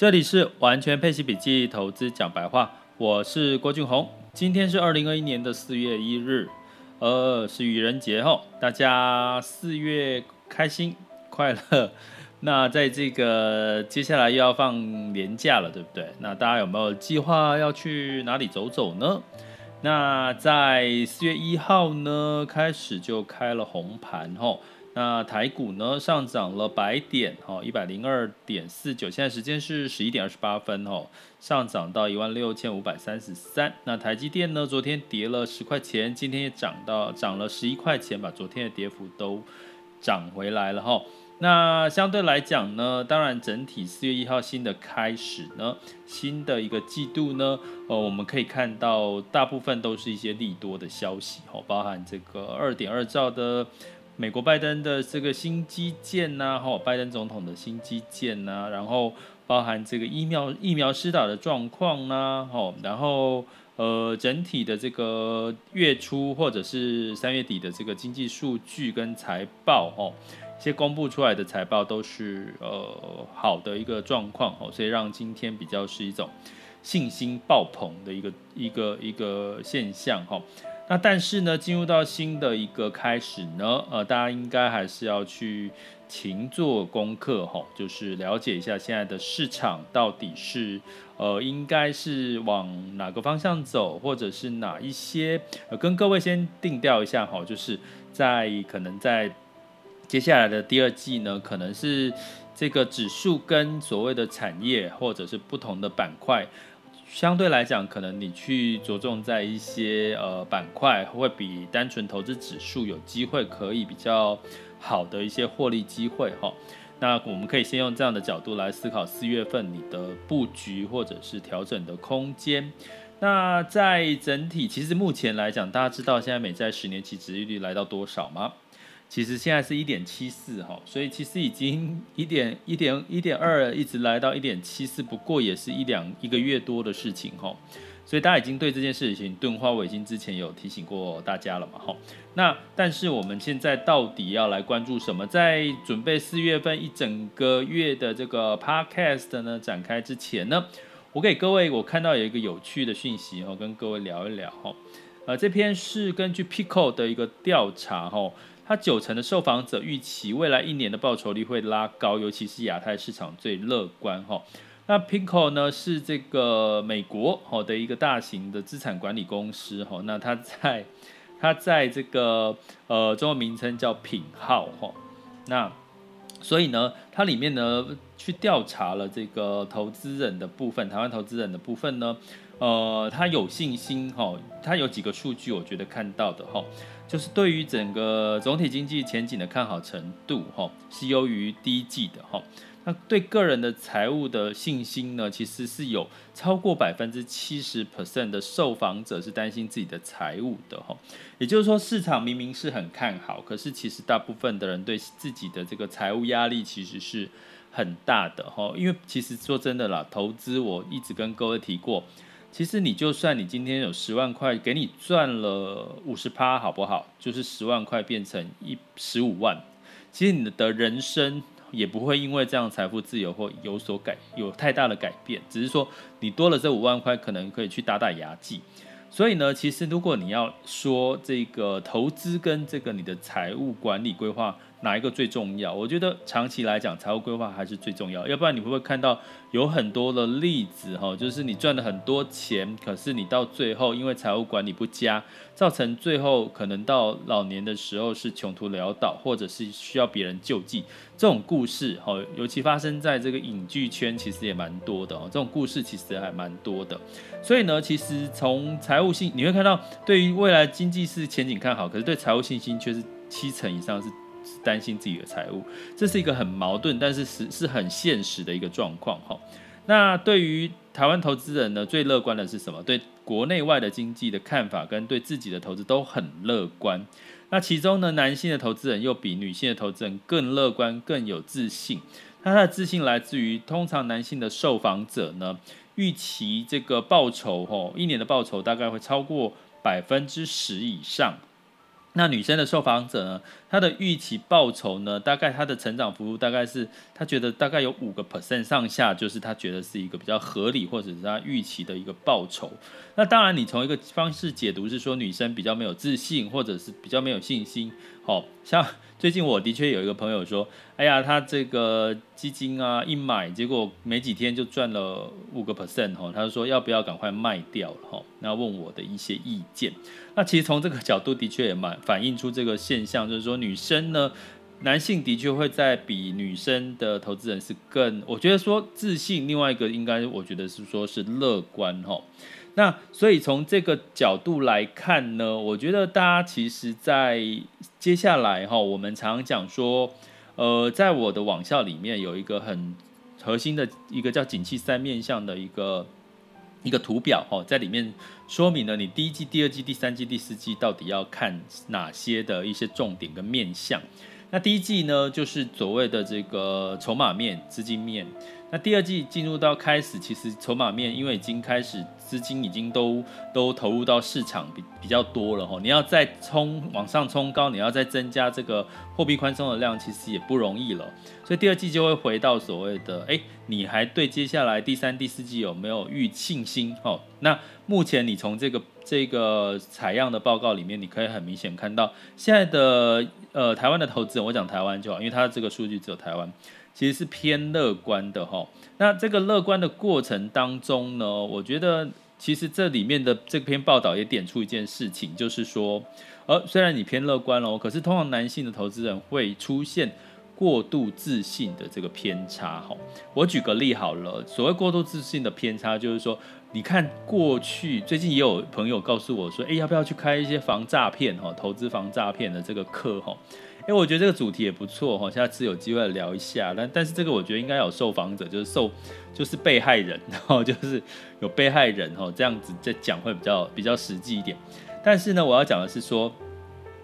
这里是完全配息笔记投资讲白话，我是郭俊宏。今天是二零二一年的四月一日，呃，是愚人节吼，大家四月开心快乐。那在这个接下来又要放年假了，对不对？那大家有没有计划要去哪里走走呢？那在四月一号呢，开始就开了红盘吼。那台股呢上涨了百点，哦，一百零二点四九，现在时间是十一点二十八分，哦，上涨到一万六千五百三十三。那台积电呢，昨天跌了十块钱，今天也涨到涨了十一块钱，把昨天的跌幅都涨回来了，哈。那相对来讲呢，当然整体四月一号新的开始呢，新的一个季度呢，呃，我们可以看到大部分都是一些利多的消息，哦，包含这个二点二兆的。美国拜登的这个新基建呐，哈，拜登总统的新基建呐，然后包含这个疫苗疫苗施打的状况呐，哈，然后呃，整体的这个月初或者是三月底的这个经济数据跟财报，哦，一些公布出来的财报都是呃好的一个状况，哦，所以让今天比较是一种信心爆棚的一个一个一个现象，哈。那但是呢，进入到新的一个开始呢，呃，大家应该还是要去勤做功课哈，就是了解一下现在的市场到底是呃应该是往哪个方向走，或者是哪一些呃，跟各位先定调一下哈，就是在可能在接下来的第二季呢，可能是这个指数跟所谓的产业或者是不同的板块。相对来讲，可能你去着重在一些呃板块，会比单纯投资指数有机会可以比较好的一些获利机会哈。那我们可以先用这样的角度来思考四月份你的布局或者是调整的空间。那在整体，其实目前来讲，大家知道现在美债十年期值利率来到多少吗？其实现在是一点七四哈，所以其实已经一点一点一点二一直来到一点七四，不过也是一两一个月多的事情哈，所以大家已经对这件事情钝化，我已经之前有提醒过大家了嘛哈。那但是我们现在到底要来关注什么？在准备四月份一整个月的这个 podcast 呢展开之前呢，我给各位我看到有一个有趣的讯息哈，跟各位聊一聊哈。呃，这篇是根据 Pico 的一个调查哈。他九成的受访者预期未来一年的报酬率会拉高，尤其是亚太市场最乐观哈。那 PIMCO 呢是这个美国好的一个大型的资产管理公司哈。那它在它在这个呃中文名称叫品号哈。那所以呢，它里面呢去调查了这个投资人的部分，台湾投资人的部分呢，呃，他有信心哈。他有几个数据，我觉得看到的哈。就是对于整个总体经济前景的看好程度，哈，是优于第一季的，哈。那对个人的财务的信心呢，其实是有超过百分之七十 percent 的受访者是担心自己的财务的，哈。也就是说，市场明明是很看好，可是其实大部分的人对自己的这个财务压力其实是很大的，哈。因为其实说真的啦，投资我一直跟各位提过。其实你就算你今天有十万块，给你赚了五十趴，好不好？就是十万块变成一十五万，其实你的人生也不会因为这样财富自由或有所改，有太大的改变，只是说你多了这五万块，可能可以去打打牙祭。所以呢，其实如果你要说这个投资跟这个你的财务管理规划。哪一个最重要？我觉得长期来讲，财务规划还是最重要。要不然你会不会看到有很多的例子哈，就是你赚了很多钱，可是你到最后因为财务管理不佳，造成最后可能到老年的时候是穷途潦倒，或者是需要别人救济。这种故事哈，尤其发生在这个影剧圈，其实也蛮多的哦。这种故事其实还蛮多的。所以呢，其实从财务信，你会看到对于未来经济是前景看好，可是对财务信心却是七成以上是。担心自己的财务，这是一个很矛盾，但是是是很现实的一个状况哈。那对于台湾投资人呢，最乐观的是什么？对国内外的经济的看法跟对自己的投资都很乐观。那其中呢，男性的投资人又比女性的投资人更乐观、更有自信。那他的自信来自于，通常男性的受访者呢，预期这个报酬哈，一年的报酬大概会超过百分之十以上。那女生的受访者呢，她的预期报酬呢，大概她的成长幅度大概是她觉得大概有五个 percent 上下，就是她觉得是一个比较合理或者是她预期的一个报酬。那当然，你从一个方式解读是说女生比较没有自信，或者是比较没有信心。好像最近我的确有一个朋友说，哎呀，他这个基金啊一买，结果没几天就赚了五个 percent 哈，他就说要不要赶快卖掉了哈？那问我的一些意见。那其实从这个角度的确也蛮反映出这个现象，就是说女生呢，男性的确会在比女生的投资人是更，我觉得说自信，另外一个应该我觉得是说是乐观哈。那所以从这个角度来看呢，我觉得大家其实，在接下来哈，我们常常讲说，呃，在我的网校里面有一个很核心的一个叫景气三面向的一个一个图表哈，在里面说明了你第一季、第二季、第三季、第四季到底要看哪些的一些重点跟面向。那第一季呢，就是所谓的这个筹码面、资金面。那第二季进入到开始，其实筹码面因为已经开始。资金已经都都投入到市场比比较多了哈，你要再冲往上冲高，你要再增加这个货币宽松的量，其实也不容易了。所以第二季就会回到所谓的，哎，你还对接下来第三、第四季有没有预信心？哦，那目前你从这个这个采样的报告里面，你可以很明显看到现在的呃台湾的投资人，我讲台湾就好，因为它这个数据只有台湾。其实是偏乐观的哈，那这个乐观的过程当中呢，我觉得其实这里面的这篇报道也点出一件事情，就是说，呃，虽然你偏乐观哦，可是通常男性的投资人会出现过度自信的这个偏差哈。我举个例好了，所谓过度自信的偏差，就是说，你看过去最近也有朋友告诉我说，哎，要不要去开一些防诈骗哈，投资防诈骗的这个课哈。哎我觉得这个主题也不错哈，下次有机会聊一下。但但是这个我觉得应该有受访者，就是受就是被害人，然后就是有被害人哈，这样子在讲会比较比较实际一点。但是呢，我要讲的是说，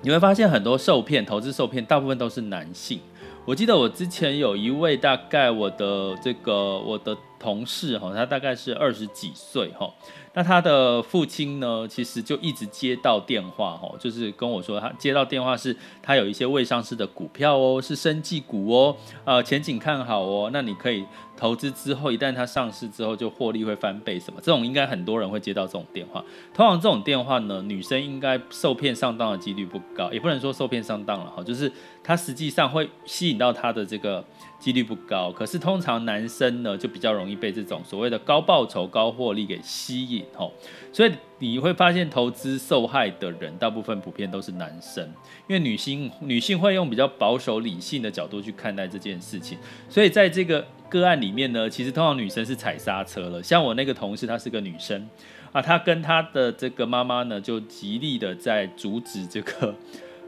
你会发现很多受骗、投资受骗，大部分都是男性。我记得我之前有一位大概我的这个我的同事哈，他大概是二十几岁哈。那他的父亲呢，其实就一直接到电话，哈，就是跟我说，他接到电话是，他有一些未上市的股票哦，是生技股哦，呃，前景看好哦，那你可以投资之后，一旦它上市之后，就获利会翻倍什么，这种应该很多人会接到这种电话。通常这种电话呢，女生应该受骗上当的几率不高，也不能说受骗上当了，哈，就是他实际上会吸引到他的这个。几率不高，可是通常男生呢就比较容易被这种所谓的高报酬、高获利给吸引哦，所以你会发现投资受害的人大部分普遍都是男生，因为女性女性会用比较保守理性的角度去看待这件事情，所以在这个个案里面呢，其实通常女生是踩刹车了。像我那个同事，她是个女生啊，她跟她的这个妈妈呢就极力的在阻止这个。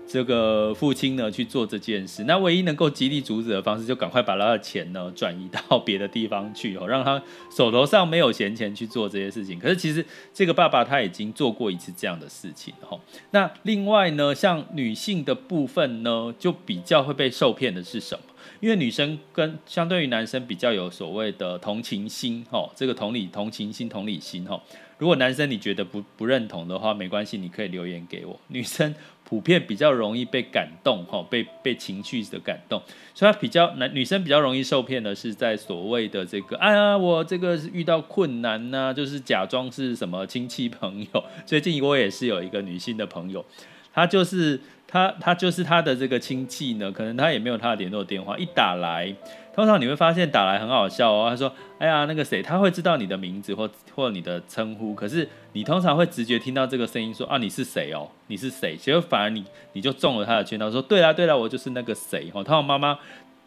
这个父亲呢去做这件事，那唯一能够极力阻止的方式，就赶快把他的钱呢转移到别的地方去哦，让他手头上没有闲钱去做这些事情。可是其实这个爸爸他已经做过一次这样的事情哈。那另外呢，像女性的部分呢，就比较会被受骗的是什么？因为女生跟相对于男生比较有所谓的同情心哈，这个同理、同情心、同理心哈。如果男生你觉得不不认同的话，没关系，你可以留言给我。女生普遍比较容易被感动，哈，被被情绪的感动，所以她比较男女生比较容易受骗的是在所谓的这个，哎呀，我这个是遇到困难呐、就是假装是什么亲戚朋友。最近我也是有一个女性的朋友，她就是她她就是她的这个亲戚呢，可能她也没有她的联络电话，一打来。通常你会发现打来很好笑哦，他说：“哎呀，那个谁，他会知道你的名字或或你的称呼，可是你通常会直觉听到这个声音说啊，你是谁哦？你是谁？结果反而你你就中了他的圈套，说对啦对啦，我就是那个谁哦。”通常妈妈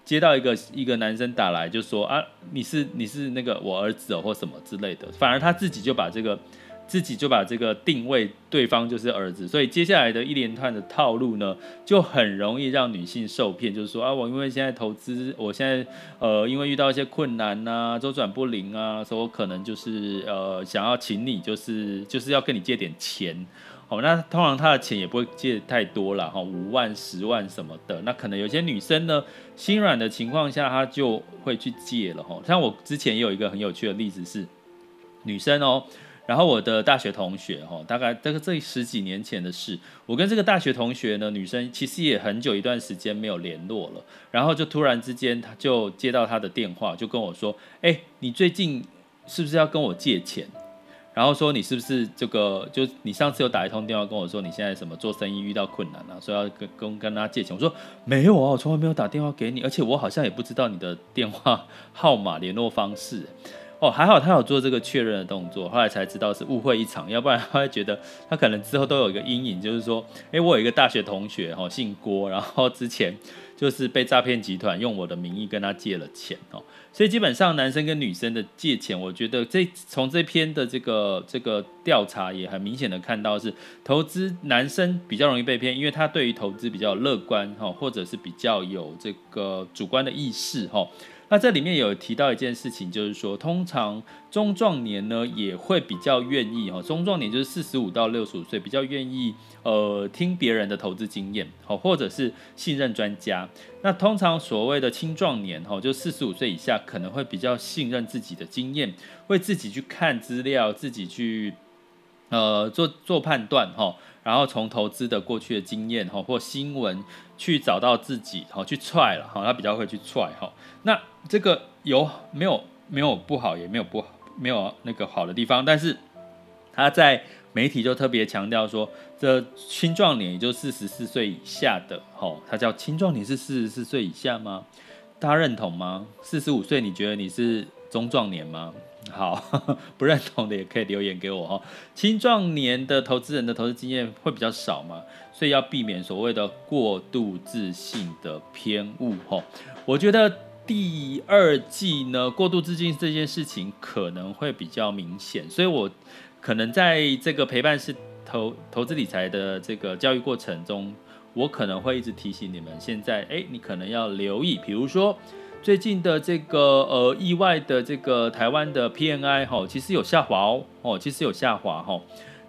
接到一个一个男生打来就说啊，你是你是那个我儿子哦或什么之类的，反而他自己就把这个。自己就把这个定位对方就是儿子，所以接下来的一连串的套路呢，就很容易让女性受骗。就是说啊，我因为现在投资，我现在呃，因为遇到一些困难呐，周转不灵啊，所以我可能就是呃，想要请你，就是就是要跟你借点钱。好，那通常他的钱也不会借太多了哈，五万、十万什么的。那可能有些女生呢，心软的情况下，她就会去借了哈。像我之前也有一个很有趣的例子是，女生哦。然后我的大学同学哈，大概这个这十几年前的事，我跟这个大学同学呢，女生其实也很久一段时间没有联络了，然后就突然之间，他就接到他的电话，就跟我说：“哎，你最近是不是要跟我借钱？”然后说：“你是不是这个？就你上次有打一通电话跟我说，你现在什么做生意遇到困难了，啊，说要跟跟跟他借钱。”我说：“没有啊，我从来没有打电话给你，而且我好像也不知道你的电话号码、联络方式。”哦，还好他有做这个确认的动作，后来才知道是误会一场，要不然他会觉得他可能之后都有一个阴影，就是说，哎，我有一个大学同学，哈，姓郭，然后之前就是被诈骗集团用我的名义跟他借了钱，哦，所以基本上男生跟女生的借钱，我觉得这从这篇的这个这个调查也很明显的看到是投资男生比较容易被骗，因为他对于投资比较乐观，哈，或者是比较有这个主观的意识，哈。那这里面有提到一件事情，就是说，通常中壮年呢也会比较愿意哈，中壮年就是四十五到六十五岁，比较愿意呃听别人的投资经验，好，或者是信任专家。那通常所谓的青壮年哈，就四十五岁以下，可能会比较信任自己的经验，会自己去看资料，自己去呃做做判断哈。然后从投资的过去的经验哈或新闻去找到自己好去踹了哈，他比较会去踹哈。那这个有没有没有不好，也没有不好，没有那个好的地方。但是他在媒体就特别强调说，这青壮年也就四十四岁以下的哈，他叫青壮年是四十四岁以下吗？大家认同吗？四十五岁你觉得你是中壮年吗？好，不认同的也可以留言给我哈。青壮年的投资人的投资经验会比较少嘛，所以要避免所谓的过度自信的偏误哈。我觉得第二季呢，过度自信这件事情可能会比较明显，所以我可能在这个陪伴式投投资理财的这个教育过程中，我可能会一直提醒你们，现在哎，你可能要留意，比如说。最近的这个呃意外的这个台湾的 PNI 哈，其实有下滑哦，哦，其实有下滑哈。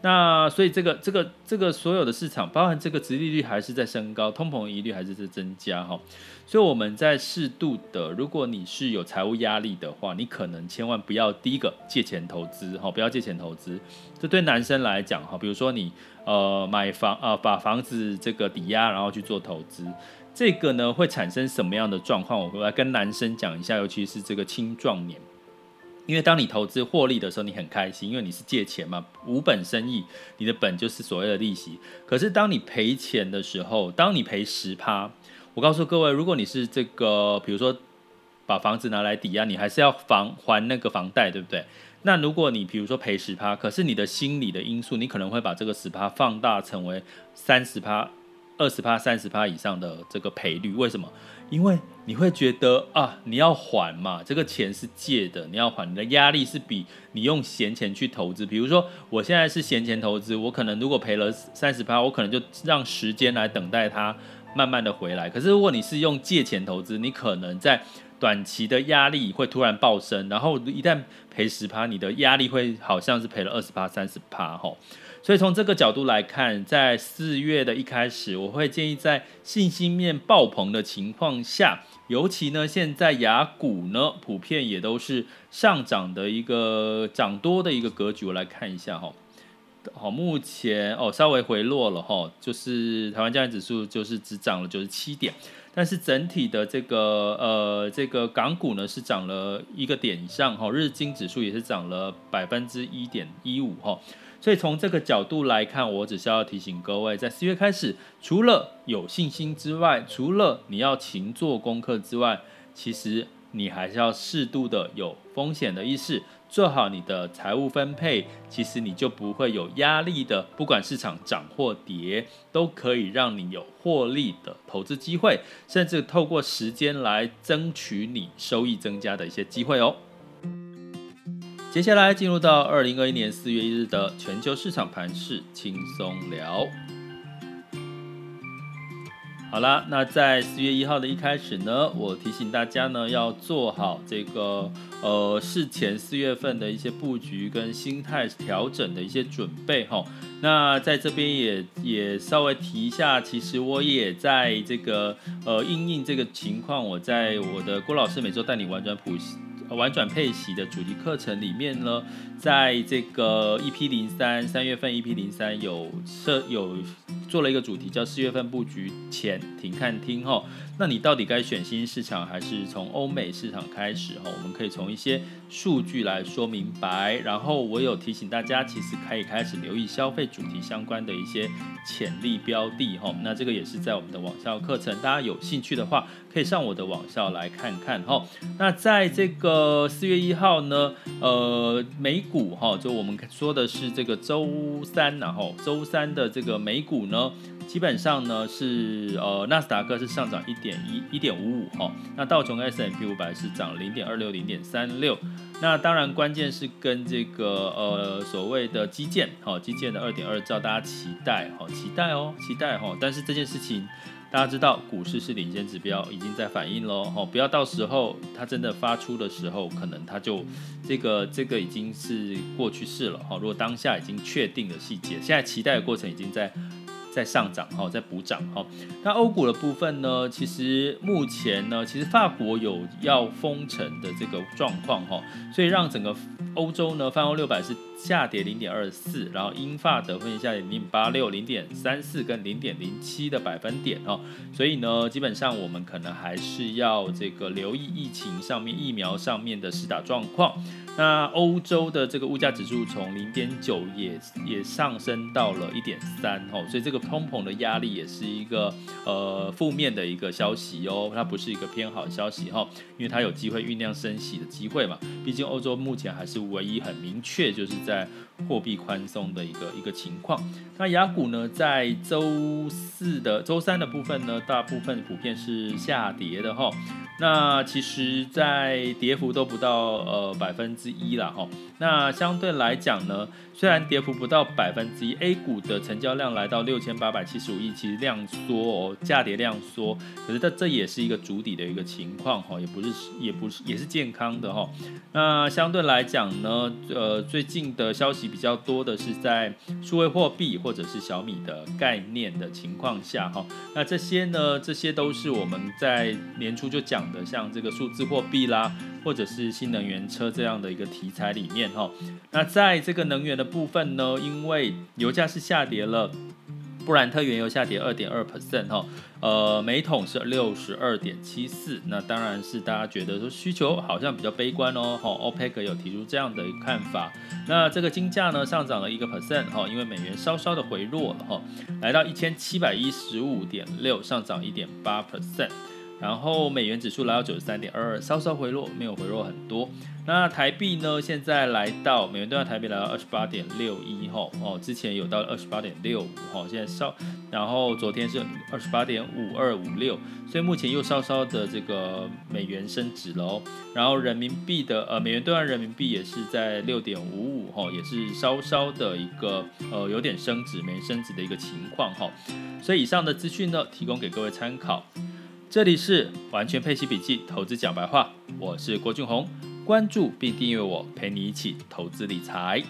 那所以这个这个这个所有的市场，包含这个殖利率还是在升高，通膨疑虑还是在增加哈。所以我们在适度的，如果你是有财务压力的话，你可能千万不要第一个借钱投资哈，不要借钱投资。这对男生来讲哈，比如说你呃买房啊，把房子这个抵押，然后去做投资。这个呢会产生什么样的状况？我来跟男生讲一下，尤其是这个青壮年，因为当你投资获利的时候，你很开心，因为你是借钱嘛，无本生意，你的本就是所谓的利息。可是当你赔钱的时候，当你赔十趴，我告诉各位，如果你是这个，比如说把房子拿来抵押，你还是要房还那个房贷，对不对？那如果你比如说赔十趴，可是你的心理的因素，你可能会把这个十趴放大成为三十趴。二十趴、三十趴以上的这个赔率，为什么？因为你会觉得啊，你要还嘛，这个钱是借的，你要还，你的压力是比你用闲钱去投资。比如说，我现在是闲钱投资，我可能如果赔了三十趴，我可能就让时间来等待它慢慢的回来。可是如果你是用借钱投资，你可能在短期的压力会突然暴升，然后一旦赔十趴，你的压力会好像是赔了二十趴、三十趴，哈。所以从这个角度来看，在四月的一开始，我会建议在信心面爆棚的情况下，尤其呢，现在雅股呢普遍也都是上涨的一个涨多的一个格局。我来看一下哈，好，目前哦稍微回落了哈，就是台湾加权指数就是只涨了九十七点，但是整体的这个呃这个港股呢是涨了一个点以上哈，日经指数也是涨了百分之一点一五哈。所以从这个角度来看，我只是要提醒各位，在四月开始，除了有信心之外，除了你要勤做功课之外，其实你还是要适度的有风险的意识，做好你的财务分配，其实你就不会有压力的。不管市场涨或跌，都可以让你有获利的投资机会，甚至透过时间来争取你收益增加的一些机会哦。接下来进入到二零二一年四月一日的全球市场盘势轻松聊。好啦，那在四月一号的一开始呢，我提醒大家呢要做好这个呃事前四月份的一些布局跟心态调整的一些准备哈。那在这边也也稍微提一下，其实我也在这个呃应应这个情况，我在我的郭老师每周带你玩转谱。玩转配息的主题课程里面呢，在这个 EP 零三三月份 EP 零三有设有做了一个主题叫四月份布局前停看听哈。那你到底该选新市场还是从欧美市场开始哈？我们可以从一些数据来说明白。然后我有提醒大家，其实可以开始留意消费主题相关的一些潜力标的哈。那这个也是在我们的网校课程，大家有兴趣的话，可以上我的网校来看看哈。那在这个四月一号呢，呃，美股哈，就我们说的是这个周三然后周三的这个美股呢。基本上呢是呃纳斯达克是上涨一点一一点五五哈，那道琼 S M P 五百是涨零点二六零点三六，那当然关键是跟这个呃所谓的基建哈，基建的二点二兆大家期待哈，期待哦期待哈，但是这件事情大家知道股市是领先指标，已经在反应喽哈，不要到时候它真的发出的时候，可能它就这个这个已经是过去式了哈，如果当下已经确定的细节，现在期待的过程已经在。在上涨哈，在补涨哈。那欧股的部分呢？其实目前呢，其实法国有要封城的这个状况哈，所以让整个欧洲呢，泛欧六百是下跌零点二四，然后英法德分下跌零点八六、零点三四跟零点零七的百分点哦。所以呢，基本上我们可能还是要这个留意疫情上面、疫苗上面的施打状况。那欧洲的这个物价指数从零点九也也上升到了一点三哦，所以这个通膨的压力也是一个呃负面的一个消息哦，它不是一个偏好消息哈，因为它有机会酝酿升息的机会嘛，毕竟欧洲目前还是唯一很明确就是在在货币宽松的一个一个情况。那雅股呢，在周四的周三的部分呢，大部分普遍是下跌的哈。那其实，在跌幅都不到呃百分之一了哈。那相对来讲呢，虽然跌幅不到百分之一，A 股的成交量来到六千八百七十五亿，其实量缩哦，价跌量缩，可是这这也是一个筑底的一个情况哈，也不是也不是也是健康的哈。那相对来讲呢，呃，最近的消息比较多的是在数位货币或者是小米的概念的情况下哈。那这些呢，这些都是我们在年初就讲。的像这个数字货币啦，或者是新能源车这样的一个题材里面哈，那在这个能源的部分呢，因为油价是下跌了，布兰特原油下跌二点二 percent 哈，呃，每桶是六十二点七四，那当然是大家觉得说需求好像比较悲观哦，哈，OPEC 有提出这样的看法，那这个金价呢上涨了一个 percent 哈，因为美元稍稍的回落了哈，来到一千七百一十五点六，上涨一点八 percent。然后美元指数来到九十三点二二，稍稍回落，没有回落很多。那台币呢？现在来到美元兑换台币来到二十八点六一吼哦，之前有到二十八点六五吼，现在稍，然后昨天是二十八点五二五六，所以目前又稍稍的这个美元升值了哦。然后人民币的呃美元兑换人民币也是在六点五五吼，也是稍稍的一个呃有点升值，没升值的一个情况哈。所以以上的资讯呢，提供给各位参考。这里是完全配息笔记投资讲白话，我是郭俊宏，关注并订阅我，陪你一起投资理财。